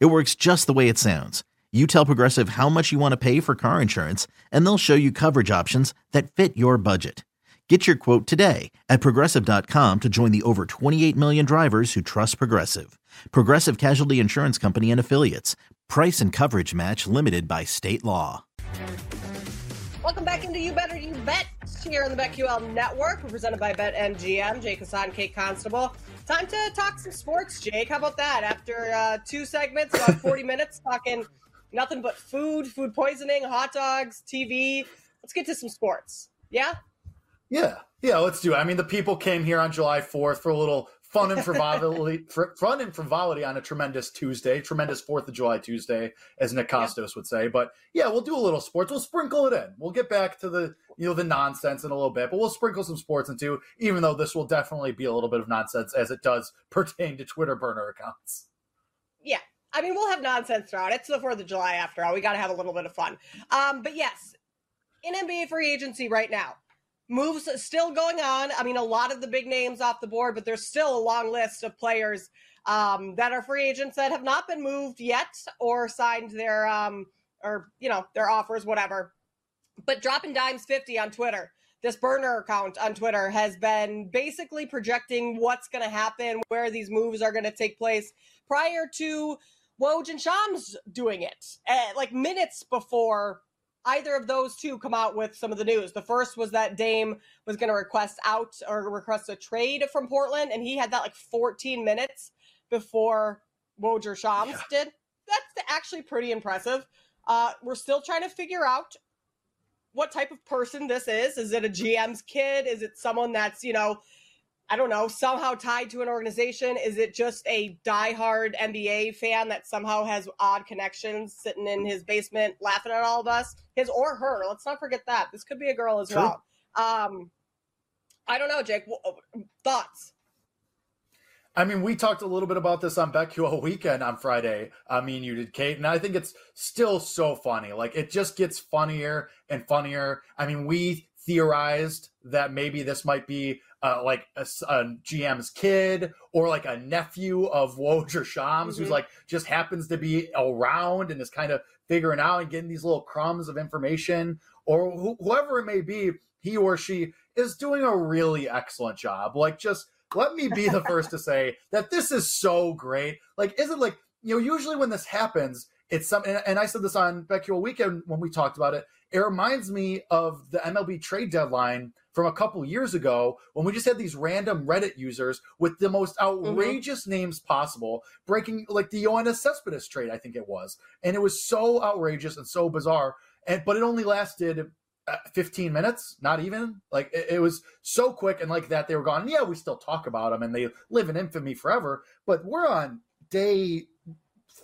It works just the way it sounds. You tell Progressive how much you want to pay for car insurance, and they'll show you coverage options that fit your budget. Get your quote today at progressive.com to join the over 28 million drivers who trust Progressive. Progressive Casualty Insurance Company and Affiliates. Price and coverage match limited by state law. Welcome back into You Better You Bet here on the BetQL Network. Presented by BetMGM. Jake Hassan, Kate Constable. Time to talk some sports, Jake. How about that? After uh, two segments, about 40 minutes, talking nothing but food, food poisoning, hot dogs, TV. Let's get to some sports. Yeah? Yeah. Yeah, let's do it. I mean, the people came here on July 4th for a little fun and frivolity, fun and frivolity on a tremendous Tuesday, tremendous Fourth of July Tuesday, as Nick Kostos yeah. would say. But yeah, we'll do a little sports. We'll sprinkle it in. We'll get back to the you know the nonsense in a little bit, but we'll sprinkle some sports into. Even though this will definitely be a little bit of nonsense as it does pertain to Twitter burner accounts. Yeah, I mean, we'll have nonsense throughout. It's the Fourth of July after all. We got to have a little bit of fun. Um, but yes, in NBA free agency right now, moves still going on. I mean, a lot of the big names off the board, but there's still a long list of players um, that are free agents that have not been moved yet or signed their um, or you know their offers, whatever. But dropping dimes fifty on Twitter. This burner account on Twitter has been basically projecting what's going to happen, where these moves are going to take place prior to Woj and Shams doing it, uh, like minutes before either of those two come out with some of the news. The first was that Dame was going to request out or request a trade from Portland, and he had that like 14 minutes before Woj Shams yeah. did. That's actually pretty impressive. Uh, we're still trying to figure out what type of person this is. Is it a GM's kid? Is it someone that's, you know, I don't know, somehow tied to an organization? Is it just a diehard NBA fan that somehow has odd connections sitting in his basement laughing at all of us? His or her. Let's not forget that. This could be a girl as True. well. Um, I don't know, Jake. Thoughts? I mean, we talked a little bit about this on BetQL weekend on Friday. I mean, you did, Kate, and I think it's still so funny. Like, it just gets funnier and funnier. I mean, we theorized that maybe this might be uh, like a, a, GM's kid or like a nephew of Woj or Shams mm-hmm. who's like just happens to be around and is kind of figuring out and getting these little crumbs of information or wh- whoever it may be, he or she is doing a really excellent job. Like just let me be the first to say that this is so great. Like, is it like, you know, usually when this happens, it's something, and I said this on BetQL Weekend when we talked about it. It reminds me of the MLB trade deadline from a couple years ago when we just had these random Reddit users with the most mm-hmm. outrageous mm-hmm. names possible, breaking like the Yoenis Cespedes trade, I think it was, and it was so outrageous and so bizarre. And but it only lasted uh, 15 minutes, not even. Like it, it, was so quick and like that they were gone. Yeah, we still talk about them and they live in infamy forever. But we're on day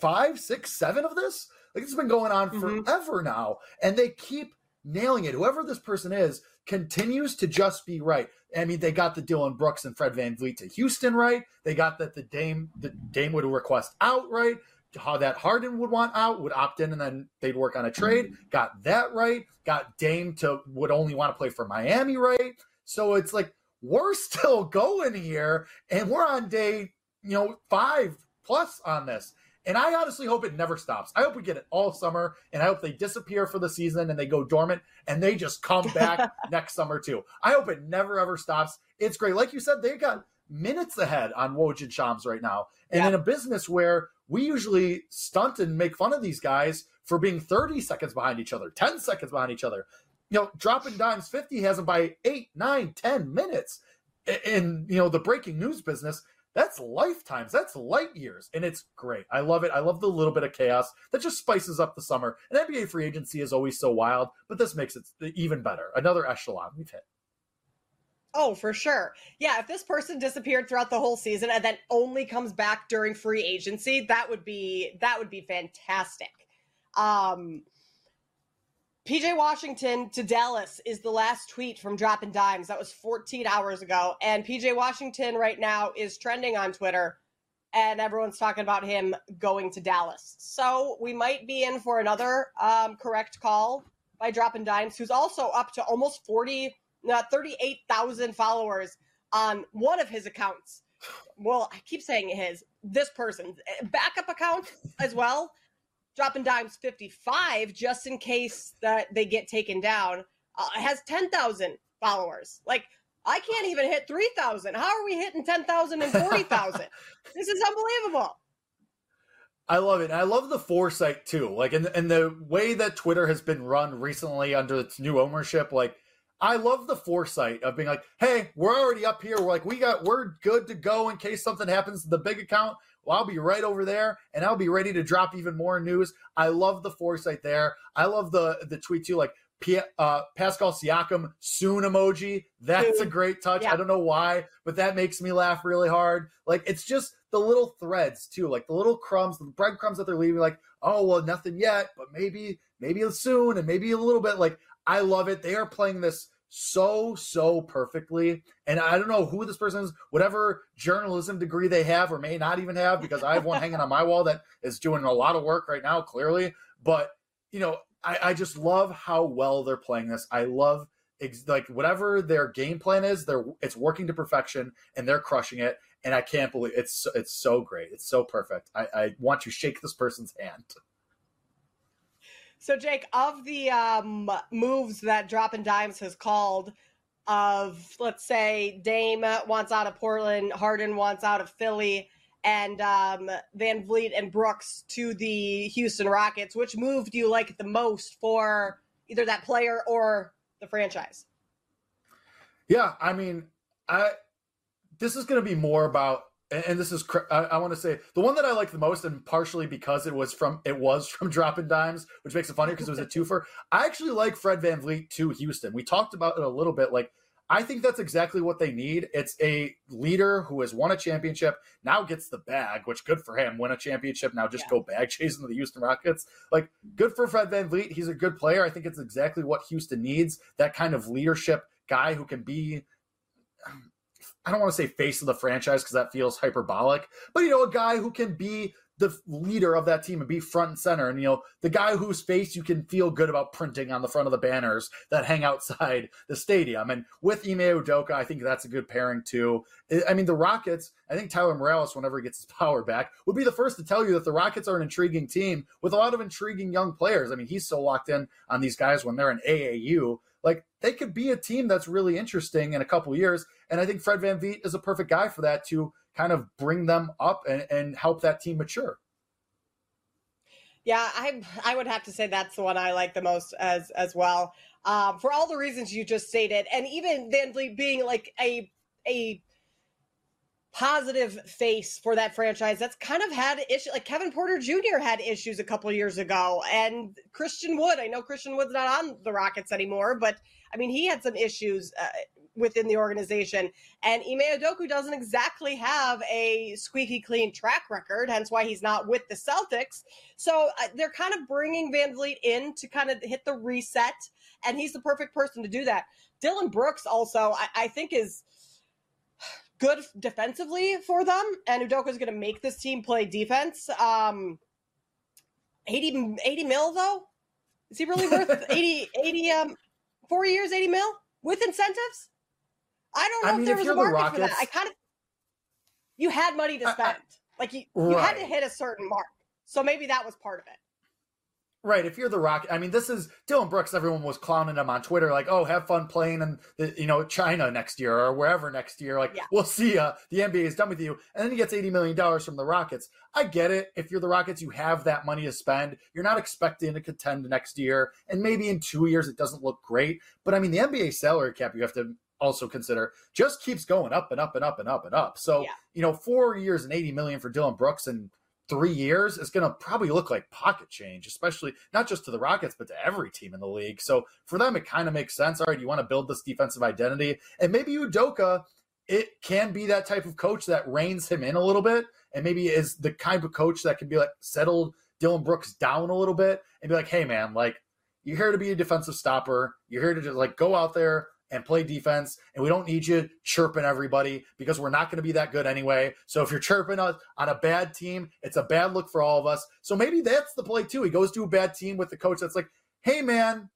five, six, seven of this. Like it's been going on mm-hmm. forever now, and they keep nailing it. Whoever this person is, continues to just be right. I mean, they got the Dillon Brooks and Fred VanVleet to Houston right. They got that the Dame the Dame would request out right. How that Harden would want out, would opt in, and then they'd work on a trade. Got that right. Got Dame to would only want to play for Miami right. So it's like we're still going here, and we're on day you know five plus on this. And I honestly hope it never stops. I hope we get it all summer, and I hope they disappear for the season and they go dormant and they just come back next summer too. I hope it never ever stops. It's great. Like you said, they got minutes ahead on Woj and Shams right now. And yeah. in a business where we usually stunt and make fun of these guys for being 30 seconds behind each other, 10 seconds behind each other. You know, dropping dimes 50 has them by eight, nine, 10 minutes. In, you know, the breaking news business, that's lifetimes. That's light years. And it's great. I love it. I love the little bit of chaos that just spices up the summer. And NBA free agency is always so wild, but this makes it even better. Another echelon we've hit. Oh, for sure. Yeah, if this person disappeared throughout the whole season and then only comes back during free agency, that would be that would be fantastic. Um PJ Washington to Dallas is the last tweet from Dropping Dimes. That was 14 hours ago. And PJ Washington right now is trending on Twitter, and everyone's talking about him going to Dallas. So we might be in for another um, correct call by Dropping Dimes, who's also up to almost 40, uh, 38,000 followers on one of his accounts. Well, I keep saying his, this person, backup account as well dropping dimes 55 just in case that they get taken down uh, has 10,000 followers. Like I can't even hit 3,000. How are we hitting 10,000 and 40,000? this is unbelievable. I love it. I love the foresight too. Like in and the way that Twitter has been run recently under its new ownership, like I love the foresight of being like, hey, we're already up here. We're like, we got we're good to go in case something happens to the big account. Well, I'll be right over there and I'll be ready to drop even more news. I love the foresight there. I love the the tweet too, like P- uh, Pascal Siakam soon emoji. That's a great touch. Yeah. I don't know why, but that makes me laugh really hard. Like it's just the little threads too, like the little crumbs, the breadcrumbs that they're leaving. Like, oh well, nothing yet, but maybe, maybe soon, and maybe a little bit. Like I love it. They are playing this so so perfectly. And i don't know who this person is. Whatever journalism degree they have or may not even have because i have one hanging on my wall that is doing a lot of work right now clearly. But you know i, I just love how well they're playing this. I love like whatever their game plan is they're it's working to perfection and they're crushing it. And i can't believe it's it's so great. It's so perfect. I, I want to shake this person's hand so, Jake, of the um, moves that Dropping Dimes has called, of let's say Dame wants out of Portland, Harden wants out of Philly, and um, VanVleet and Brooks to the Houston Rockets, which move do you like the most for either that player or the franchise? Yeah, I mean, I this is going to be more about and this is I, I want to say the one that I like the most, and partially because it was from it was from Dropping Dimes, which makes it funnier because it was a twofer. I actually like Fred VanVleet to Houston. We talked about it a little bit. Like I think that's exactly what they need. It's a leader who has won a championship, now gets the bag, which good for him. Win a championship, now just yeah. go bag chasing the Houston Rockets. Like good for Fred VanVleet. He's a good player. I think it's exactly what Houston needs. That kind of leadership guy who can be I don't want to say face of the franchise because that feels hyperbolic, but you know, a guy who can be the leader of that team and be front and center. And, you know, the guy whose face you can feel good about printing on the front of the banners that hang outside the stadium. And with Ime Udoka, I think that's a good pairing too. I mean, the Rockets, I think Tyler Morales, whenever he gets his power back, would be the first to tell you that the Rockets are an intriguing team with a lot of intriguing young players. I mean, he's so locked in on these guys when they're in AAU. Like they could be a team that's really interesting in a couple years. And I think Fred VanVleet is a perfect guy for that to kind of bring them up and, and help that team mature. Yeah, I I would have to say that's the one I like the most as as well. Um, for all the reasons you just stated, and even VanVleet being like a a positive face for that franchise that's kind of had issues like Kevin Porter Jr. had issues a couple years ago and Christian Wood I know Christian Wood's not on the Rockets anymore but I mean he had some issues uh, within the organization and Ime Udoka doesn't exactly have a squeaky clean track record hence why he's not with the Celtics so uh, they're kind of bringing Van VanVleet in to kind of hit the reset and he's the perfect person to do that Dillon Brooks also I, I think is good defensively for them, and Udoka is going to make this team play defense. Um, 80, 80 mil though, is he really worth 80, 80 um, four years, eighty mil with incentives? I don't know I mean, if there was a market Rockets, for that. I kind of you had money to spend, I, I, like you, right. you had to hit a certain mark, so maybe that was part of it. Right. If you're the Rock, I mean, this is Dillon Brooks. Everyone was clowning him on Twitter, like, "Oh, have fun playing in, the, you know, China next year or wherever next year." Like, yeah. we'll see ya. The NBA is done with you, and then he gets eighty million dollars from the Rockets. I get it. If you're the Rockets, you have that money to spend. You're not expecting to contend next year, and maybe in two years it doesn't look great. But I mean, the NBA salary cap you have to also consider just keeps going up and up and up and up and up. So yeah. you know, four years and eighty million for Dillon Brooks and three years is going to probably look like pocket change, especially not just to the Rockets, but to every team in the league. So for them, it kind of makes sense. All right, you want to build this defensive identity. And maybe Udoka, it can be that type of coach that reins him in a little bit and maybe is the kind of coach that can be like settled Dillon Brooks down a little bit and be like, hey, man, like you're here to be a defensive stopper. You're here to just like go out there, and play defense. And we don't need you chirping everybody because we're not going to be that good anyway. So if you're chirping us on a bad team, it's a bad look for all of us. So maybe that's the play too. He goes to a bad team with the coach that's like, hey, man,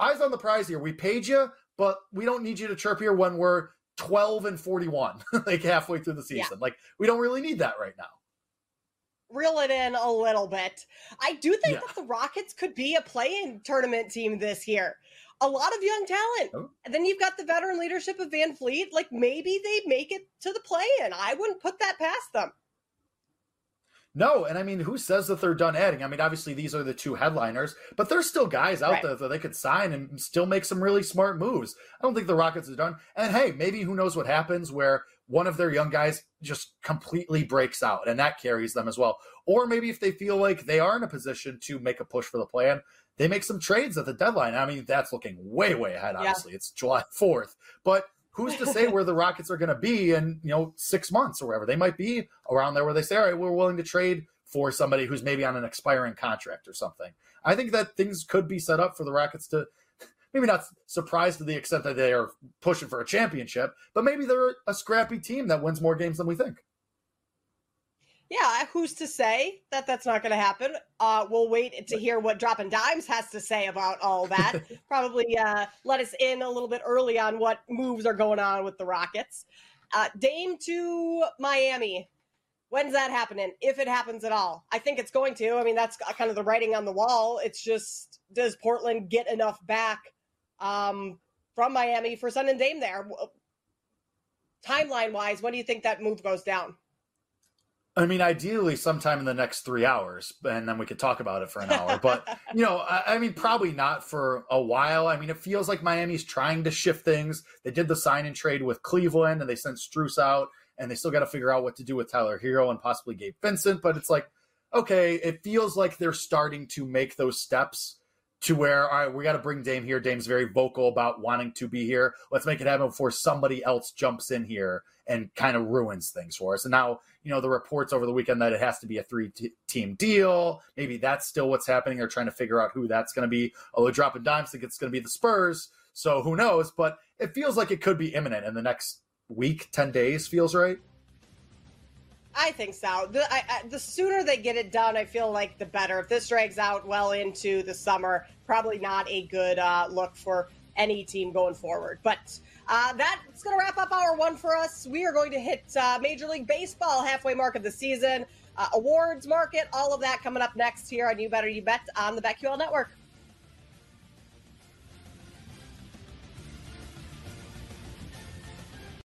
eyes on the prize here. We paid you, but we don't need you to chirp here when we're 12 and 41, like halfway through the season. Yeah. Like we don't really need that right now reel it in a little bit. I do think yeah. that the Rockets could be a play-in tournament team this year a lot of young talent. Oh. And then you've got the veteran leadership of VanVleet. Like maybe they make it to the play in. I wouldn't put that past them. No, and I mean, who says that they're done adding? I mean, obviously these are the two headliners, but there's still guys out right. there that they could sign and still make some really smart moves. I don't think the Rockets are done. And hey, maybe who knows what happens where one of their young guys just completely breaks out and that carries them as well. Or maybe if they feel like they are in a position to make a push for the plan, they make some trades at the deadline. I mean, that's looking way, way ahead. Obviously, yeah. it's July fourth, but who's to say where the Rockets are going to be in you know six months or whatever? They might be around there where they say, all right, we're willing to trade for somebody who's maybe on an expiring contract or something. I think that things could be set up for the Rockets to maybe not surprised to the extent that they are pushing for a championship, but maybe they're a scrappy team that wins more games than we think yeah, who's to say that that's not going to happen? Uh, we'll wait to hear what Dropping Dimes has to say about all that. Probably uh, let us in a little bit early on what moves are going on with the Rockets. Uh, Dame to Miami. When's that happening? If it happens at all, I think it's going to. I mean, that's kind of the writing on the wall. It's just does Portland get enough back um, from Miami for Son and Dame there? Timeline wise, when do you think that move goes down? I mean, ideally, sometime in the next three hours, and then we could talk about it for an hour. But you know, I, I, mean, probably not for a while. I mean, it feels like Miami's trying to shift things. They did the sign and trade with Cleveland, and they sent Strus out, and they still got to figure out what to do with Tyler Herro and possibly Gabe Vincent. But it's like, okay, it feels like they're starting to make those steps to where all right, we got to bring Dame here. Dame's very vocal about wanting to be here. Let's make it happen before somebody else jumps in here and kind of ruins things for us. And now, you know, the reports over the weekend that it has to be a three t- team deal. Maybe that's still what's happening. They're trying to figure out who that's going to be. Although dropping dimes think it's going to be the Spurs. So who knows? But it feels like it could be imminent in the next week, 10 days feels right. I think so. The, I, I, the sooner they get it done, I feel like the better. If this drags out well into the summer, probably not a good uh, look for any team going forward. But uh, that's going to wrap up hour one for us. We are going to hit uh, Major League Baseball halfway mark of the season, uh, awards market, all of that coming up next here on You Better You Bet on the BetQL Network.